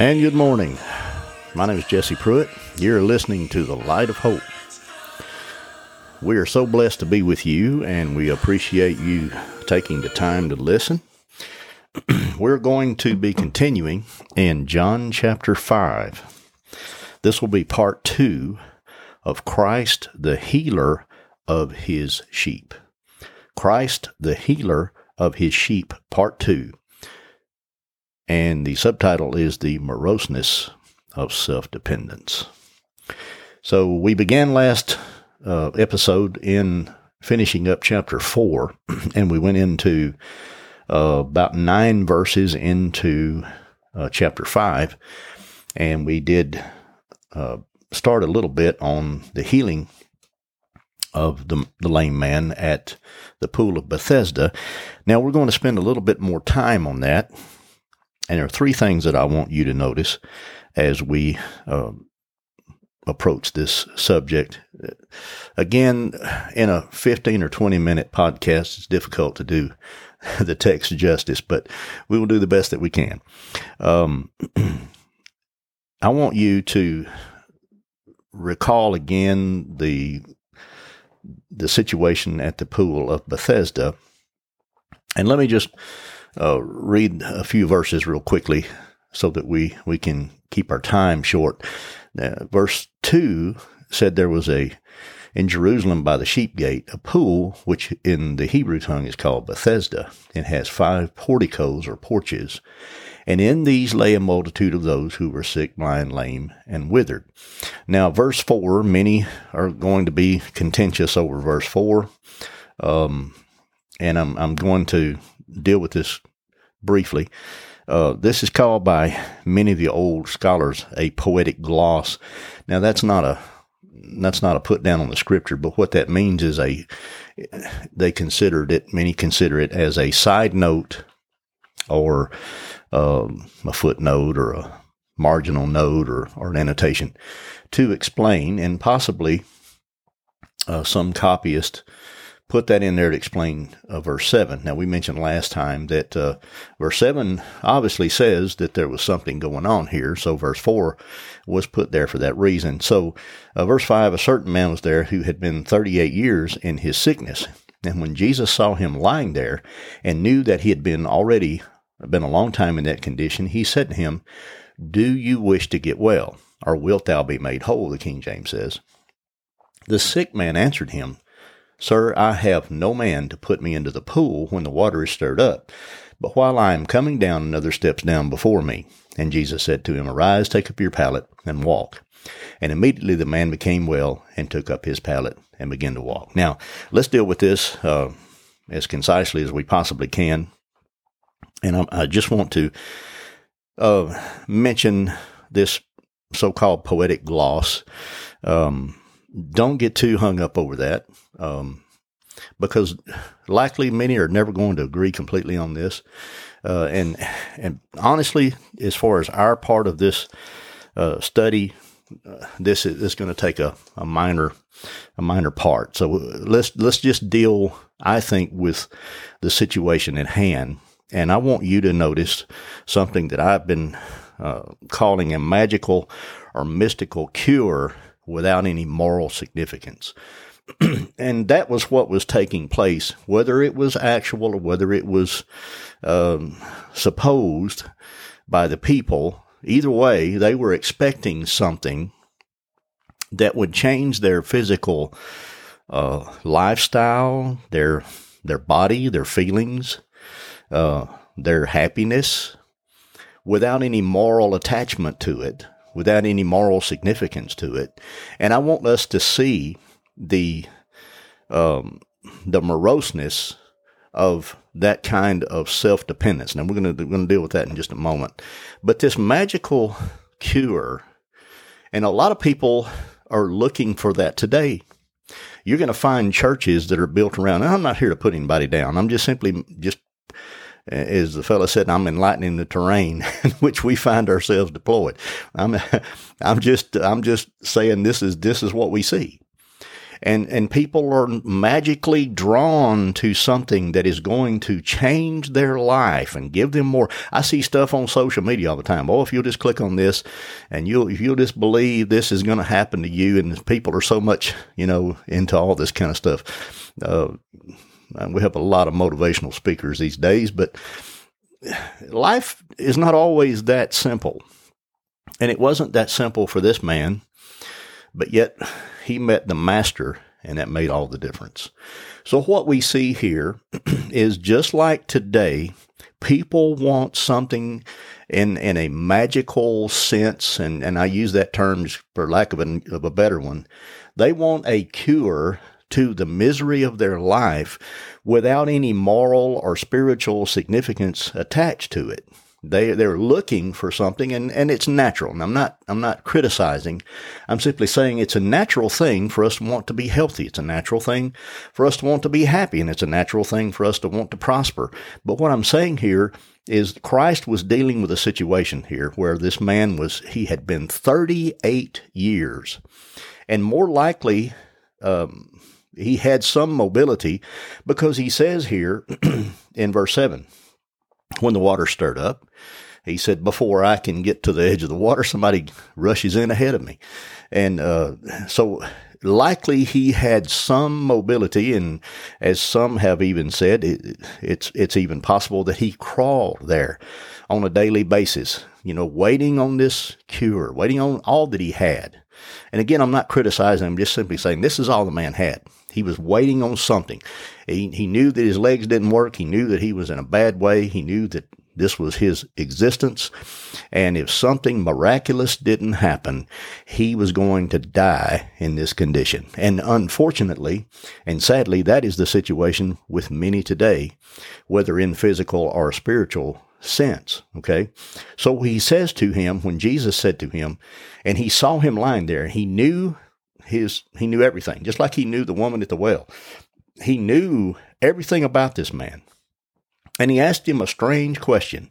And good morning. My name is Jesse Pruitt. You're listening to The Light of Hope. We are so blessed to be with you, and we appreciate you taking the time to listen. We're going to be continuing in John chapter 5. This will be part two of Christ, the healer of his sheep. Christ, the healer of his sheep, part two and the subtitle is The Moroseness of Self Dependence. So we began last uh, episode in finishing up chapter 4, and we went into uh, about nine verses into uh, chapter 5, and we did uh, start a little bit on the healing of the, the lame man at the pool of Bethesda. Now we're going to spend a little bit more time on that and there are three things that I want you to notice as we uh, approach this subject. Again, in a 15 or 20 minute podcast, it's difficult to do the text justice, but we will do the best that we can. Um, I want you to recall again the the situation at the pool of Bethesda, and let me just uh, read a few verses real quickly so that we, we can keep our time short. Uh, verse 2 said there was a, in Jerusalem by the sheep gate, a pool, which in the Hebrew tongue is called Bethesda. and has five porticos or porches. And in these lay a multitude of those who were sick, blind, lame, and withered. Now, verse 4, many are going to be contentious over verse 4. Um, and I'm, I'm going to deal with this briefly. Uh, this is called by many of the old scholars a poetic gloss. Now that's not a that's not a put down on the scripture, but what that means is a they considered it many consider it as a side note or um, a footnote or a marginal note or, or an annotation to explain and possibly uh, some copyist put that in there to explain uh, verse 7. Now, we mentioned last time that uh, verse 7 obviously says that there was something going on here. So, verse 4 was put there for that reason. So, uh, verse 5 a certain man was there who had been 38 years in his sickness. And when Jesus saw him lying there and knew that he had been already been a long time in that condition, he said to him, Do you wish to get well, or wilt thou be made whole? The King James says. The sick man answered him, Sir, I have no man to put me into the pool when the water is stirred up. But while I am coming down, another steps down before me. And Jesus said to him, Arise, take up your pallet, and walk. And immediately the man became well and took up his pallet and began to walk. Now, let's deal with this uh, as concisely as we possibly can. And I, I just want to uh, mention this so called poetic gloss. Um, don't get too hung up over that um, because likely many are never going to agree completely on this. Uh, and and honestly, as far as our part of this uh, study, uh, this is, is going to take a, a minor a minor part. So let's let's just deal, I think, with the situation at hand. And I want you to notice something that I've been uh, calling a magical or mystical cure without any moral significance. and that was what was taking place, whether it was actual or whether it was um, supposed by the people. Either way, they were expecting something that would change their physical uh, lifestyle, their their body, their feelings, uh, their happiness, without any moral attachment to it without any moral significance to it. And I want us to see the um, the moroseness of that kind of self dependence. Now we're going to going to deal with that in just a moment. But this magical cure, and a lot of people are looking for that today. You're going to find churches that are built around. I'm not here to put anybody down. I'm just simply just as the fellow said, I'm enlightening the terrain in which we find ourselves deployed. I'm, I'm just, I'm just saying this is, this is what we see. and and people are magically drawn to something that is going to change their life and give them more. I see stuff on social media all the time. Oh, if you'll just click on this, and you'll you'll just believe this is going to happen to you, and people are so much you know into all this kind of stuff. Uh, we have a lot of motivational speakers these days, but life is not always that simple. And it wasn't that simple for this man, but yet he met the master and that made all the difference. So what we see here is just like today, people want something in, in a magical sense. And, and I use that term for lack of a, of a better one. They want a cure to the misery of their life without any moral or spiritual significance attached to it. They they're looking for something and, and it's natural. And I'm not I'm not criticizing. I'm simply saying it's a natural thing for us to want to be healthy. It's a natural thing for us to want to be happy and it's a natural thing for us to want to prosper. But what I'm saying here is Christ was dealing with a situation here where this man was he had been 38 years and more likely um, he had some mobility because he says here in verse 7 when the water stirred up, he said, Before I can get to the edge of the water, somebody rushes in ahead of me. And uh, so likely he had some mobility, and as some have even said, it, it's it's even possible that he crawled there on a daily basis. You know, waiting on this cure, waiting on all that he had. And again, I'm not criticizing. I'm just simply saying this is all the man had. He was waiting on something. He, he knew that his legs didn't work. He knew that he was in a bad way. He knew that this was his existence. And if something miraculous didn't happen, he was going to die in this condition. And unfortunately, and sadly, that is the situation with many today, whether in physical or spiritual sense. Okay. So he says to him, when Jesus said to him, and he saw him lying there, he knew his, he knew everything, just like he knew the woman at the well. He knew everything about this man. And he asked him a strange question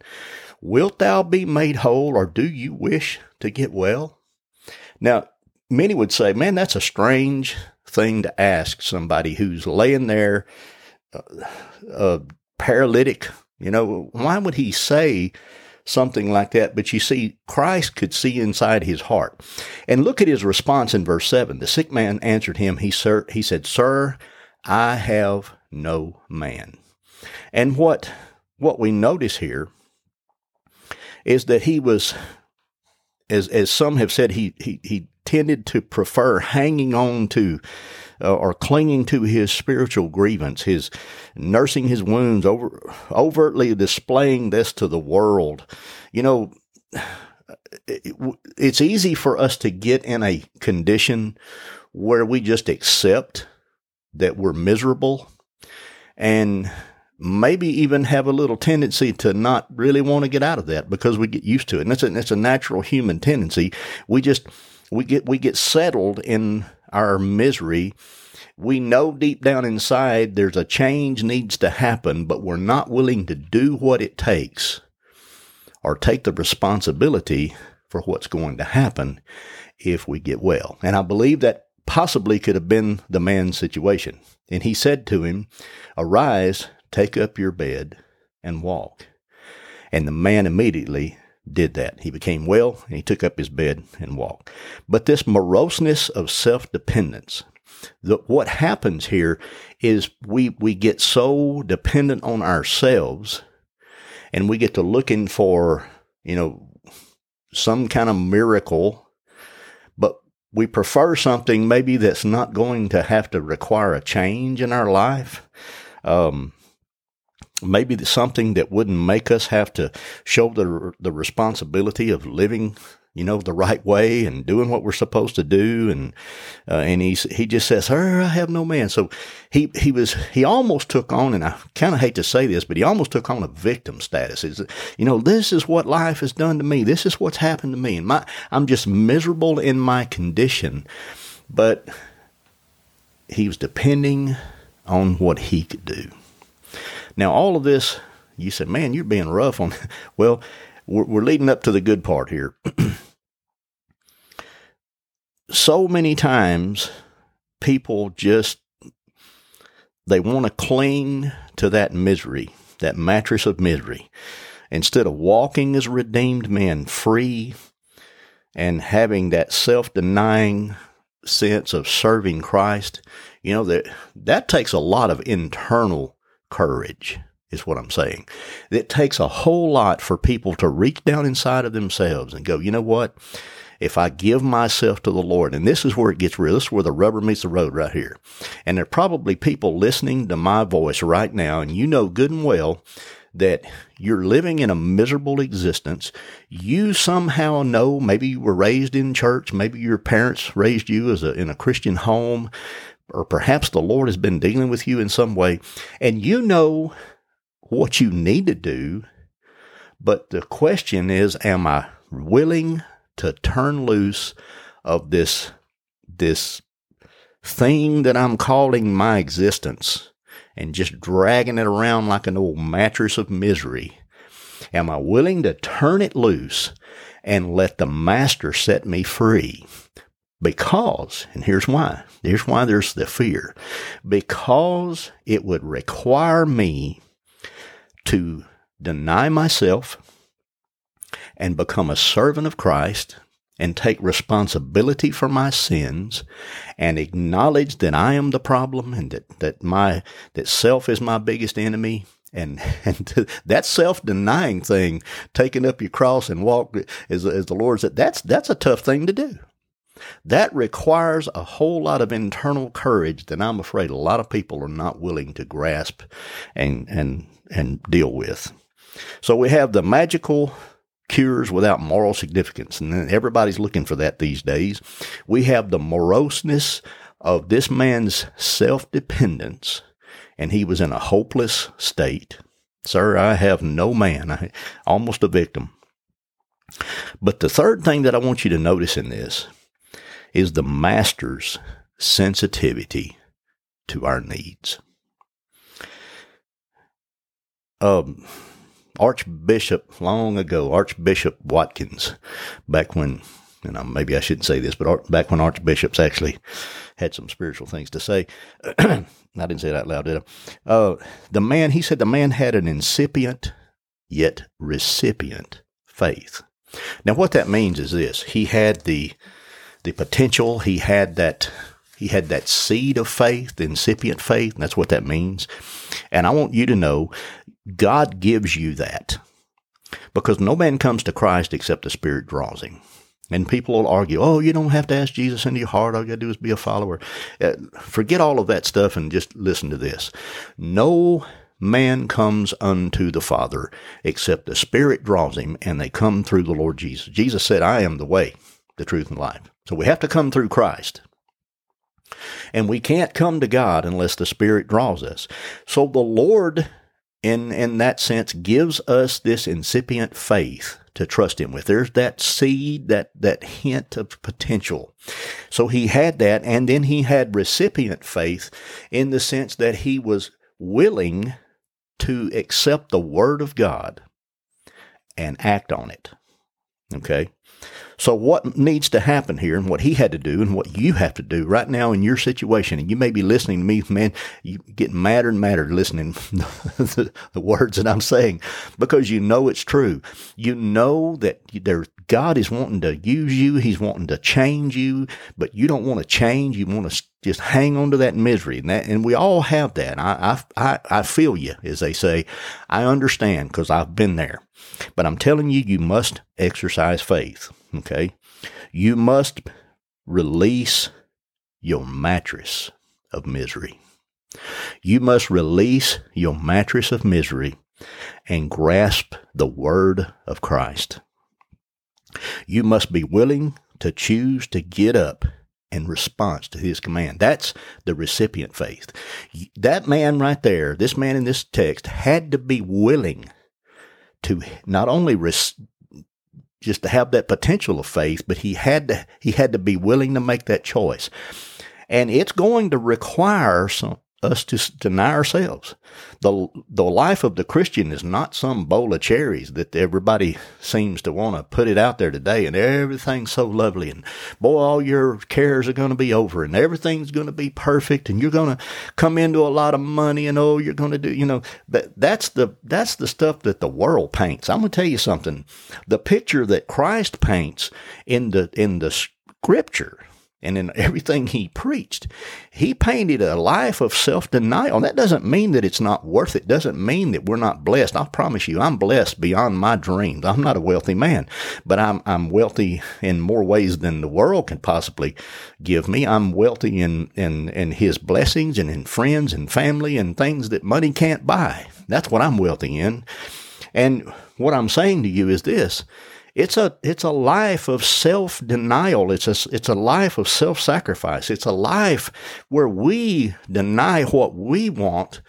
Wilt thou be made whole, or do you wish to get well? Now, many would say, man, that's a strange thing to ask somebody who's laying there, uh, uh, paralytic. You know, why would he say something like that. But you see, Christ could see inside his heart. And look at his response in verse 7. The sick man answered him, he, sir, he said, Sir, I have no man. And what, what we notice here is that he was, as, as some have said, he, he, he tended to prefer hanging on to uh, or clinging to his spiritual grievance, his nursing his wounds, over, overtly displaying this to the world. You know, it, it's easy for us to get in a condition where we just accept that we're miserable and maybe even have a little tendency to not really want to get out of that because we get used to it. And it's a, it's a natural human tendency. We just, we get, we get settled in our misery, we know deep down inside there's a change needs to happen, but we're not willing to do what it takes or take the responsibility for what's going to happen if we get well. And I believe that possibly could have been the man's situation. And he said to him, Arise, take up your bed, and walk. And the man immediately did that. He became well and he took up his bed and walked. But this moroseness of self dependence, what happens here is we, we get so dependent on ourselves and we get to looking for, you know, some kind of miracle, but we prefer something maybe that's not going to have to require a change in our life. Um, maybe something that wouldn't make us have to show the the responsibility of living you know the right way and doing what we're supposed to do. And uh, and he he just says her I have no man. So he he was he almost took on and I kind of hate to say this but he almost took on a victim status. Is you know this is what life has done to me. This is what's happened to me. And my I'm just miserable in my condition. But he was depending on what he could do now, all of this, you said, man, you're being rough on. Well, we're, we're leading up to the good part here. so many times people just they want to cling to that misery, that mattress of misery, instead of walking as redeemed men, free and having that self-denying sense of serving Christ. You know that that takes a lot of internal courage is what I'm saying. It takes a whole lot for people to reach down inside of themselves and go, you know what? If I give myself to the Lord, and this is where it gets real, this is where the rubber meets the road right here. And there are probably people listening to my voice right now, and you know good and well that you're living in a miserable existence. You somehow know, maybe you were raised in church, maybe your parents raised you as a, in a Christian home, or perhaps the Lord has been dealing with you in some way, and you know what you need to do. But the question is, am I willing to turn loose of this, this thing that I'm calling my existence and just dragging it around like an old mattress of misery? Am I willing to turn it loose and let the master set me free? Because, and here's why, here's why there's the fear. Because it would require me to deny myself and become a servant of Christ and take responsibility for my sins and acknowledge that I am the problem and that, that my, that self is my biggest enemy. And, and that self-denying thing, taking up your cross and walk as, as the Lord said, that's, that's a tough thing to do. That requires a whole lot of internal courage that I'm afraid a lot of people are not willing to grasp and, and, and deal with. So we have the magical cures without moral significance. And everybody's looking for that these days. We have the moroseness of this man's self dependence, and he was in a hopeless state. Sir, I have no man, I, almost a victim. But the third thing that I want you to notice in this is the master's sensitivity to our needs. Um, Archbishop long ago, Archbishop Watkins, back when, you know, maybe I shouldn't say this, but back when archbishops actually had some spiritual things to say. I didn't say it out loud, did I? Uh, the man, he said the man had an incipient yet recipient faith. Now, what that means is this: he had the the potential, he had that he had that seed of faith, the incipient faith, and that's what that means. And I want you to know God gives you that because no man comes to Christ except the Spirit draws him. And people will argue, oh, you don't have to ask Jesus into your heart. All you got to do is be a follower. Uh, forget all of that stuff and just listen to this. No man comes unto the Father except the Spirit draws him and they come through the Lord Jesus. Jesus said, I am the way, the truth, and life. So we have to come through Christ. And we can't come to God unless the Spirit draws us. So the Lord in in that sense gives us this incipient faith to trust him with there's that seed that that hint of potential so he had that and then he had recipient faith in the sense that he was willing to accept the word of god and act on it okay so, what needs to happen here, and what he had to do, and what you have to do right now in your situation, and you may be listening to me, man, you get madder and madder listening the, the words that I'm saying because you know it's true. You know that there, God is wanting to use you, He's wanting to change you, but you don't want to change. You want to just hang on to that misery, and that, and we all have that. I, I, I feel you, as they say. I understand because I've been there, but I'm telling you, you must exercise faith. Okay. You must release your mattress of misery. You must release your mattress of misery and grasp the word of Christ. You must be willing to choose to get up in response to his command. That's the recipient faith. That man right there, this man in this text, had to be willing to not only just to have that potential of faith, but he had to he had to be willing to make that choice. And it's going to require some us to deny ourselves. The, the life of the Christian is not some bowl of cherries that everybody seems to want to put it out there today and everything's so lovely and boy, all your cares are going to be over and everything's going to be perfect and you're going to come into a lot of money and oh, you're going to do, you know, that, that's the, that's the stuff that the world paints. I'm going to tell you something. The picture that Christ paints in the, in the scripture and in everything he preached. He painted a life of self denial. That doesn't mean that it's not worth it. Doesn't mean that we're not blessed. I promise you, I'm blessed beyond my dreams. I'm not a wealthy man, but I'm, I'm wealthy in more ways than the world can possibly give me. I'm wealthy in, in, in his blessings and in friends and family and things that money can't buy. That's what I'm wealthy in. And what I'm saying to you is this it's a it's a life of self denial. It's a it's a life of self sacrifice. It's a life where we deny what we want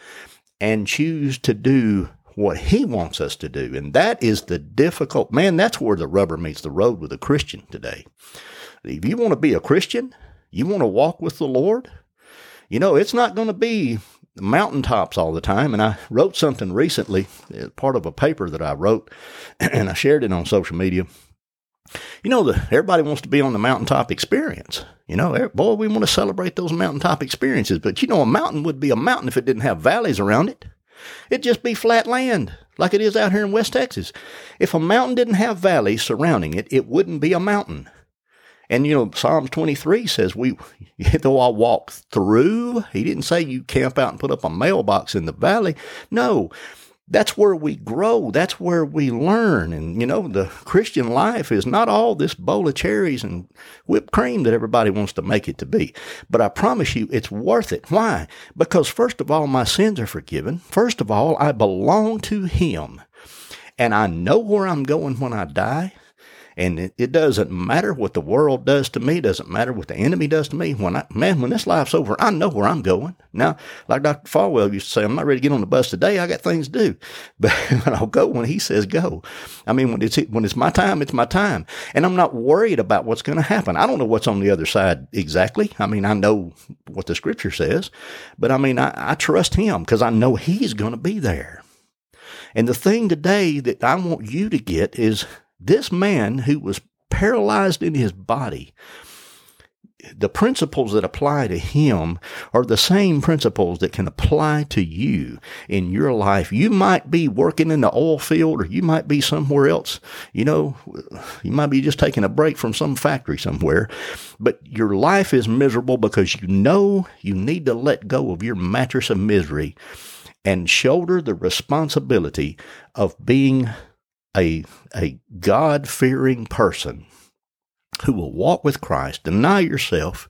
and choose to do what he wants us to do. And that is the difficult man, that's where the rubber meets the road with a Christian today. If you want to be a Christian, you want to walk with the Lord, you know, it's not going to be mountaintops all the time. And I wrote something recently, uh, part of a paper that I wrote, and I shared it on social media. You know, the, everybody wants to be on the mountaintop experience. You know, boy, we want to celebrate those mountaintop experiences. But you know, a mountain would be a mountain if it didn't have valleys around it. It'd just be flat land, like it is out here in West Texas. If a mountain didn't have valleys surrounding it, it wouldn't be a mountain. And you know, Psalms 23 says we, though I walk through, he didn't say you camp out and put up a mailbox in the valley. No, that's where we grow. That's where we learn. And, you know, the Christian life is not all this bowl of cherries and whipped cream that everybody wants to make it to be. But I promise you, it's worth it. Why? Because, first of all, my sins are forgiven. First of all, I belong to Him. And I know where I'm going when I die. And it, it, doesn't matter what the world does to me. Doesn't matter what the enemy does to me. When I, man, when this life's over, I know where I'm going. Now, like Dr. Falwell used to say, I'm not ready to get on the bus today. I got things to do, but I'll go when he says go. I mean, when it's, when it's my time, it's my time. And I'm not worried about what's going to happen. I don't know what's on the other side exactly. I mean, I know what the scripture says, but I mean, I, I trust him because I know he's going to be there. And the thing today that I want you to get is this man who was paralyzed in his body, the principles that apply to him are the same principles that can apply to you in your life. You might be working in the oil field or you might be somewhere else. You know, you might be just taking a break from some factory somewhere, but your life is miserable because you know you need to let go of your mattress of misery and shoulder the responsibility of being a, a God fearing person who will walk with Christ, deny yourself,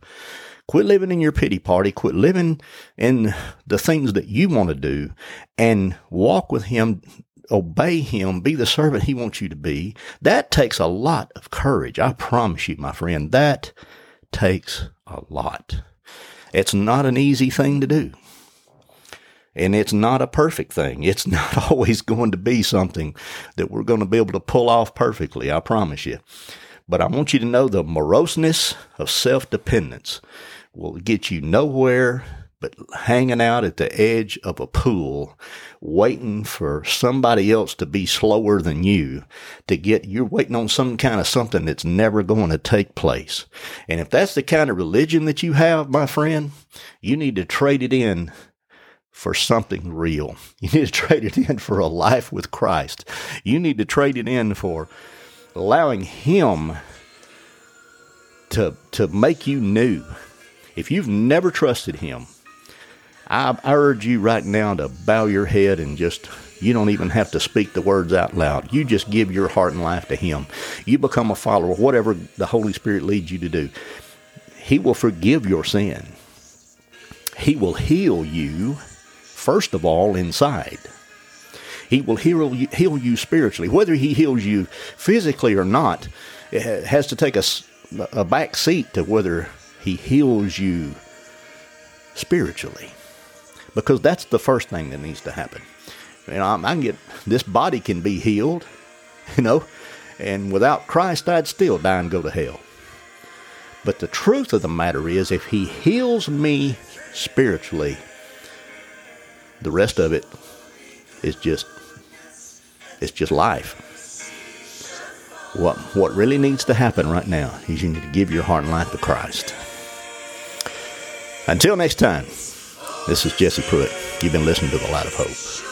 quit living in your pity party, quit living in the things that you want to do, and walk with Him, obey Him, be the servant He wants you to be. That takes a lot of courage. I promise you, my friend, that takes a lot. It's not an easy thing to do. And it's not a perfect thing. It's not always going to be something that we're going to be able to pull off perfectly, I promise you. But I want you to know the moroseness of self dependence will get you nowhere but hanging out at the edge of a pool, waiting for somebody else to be slower than you to get, you're waiting on some kind of something that's never going to take place. And if that's the kind of religion that you have, my friend, you need to trade it in for something real. You need to trade it in for a life with Christ. You need to trade it in for allowing Him to, to make you new. If you've never trusted Him, I, I urge you right now to bow your head and just you don't even have to speak the words out loud. You just give your heart and life to Him. You become a follower, whatever the Holy Spirit leads you to do. He will forgive your sin. He will heal you first of all inside. He will heal you, heal you spiritually. Whether he heals you physically or not, it has to take a, a back seat to whether he heals you spiritually. Because that's the first thing that needs to happen. You know, I can get this body can be healed, you know, and without Christ, I'd still die and go to hell. But the truth of the matter is, if He heals me spiritually, the rest of it is just it's just life. What what really needs to happen right now is you need to give your heart and life to Christ. Until next time, this is Jesse Pruitt. You've been listening to the Light of Hope.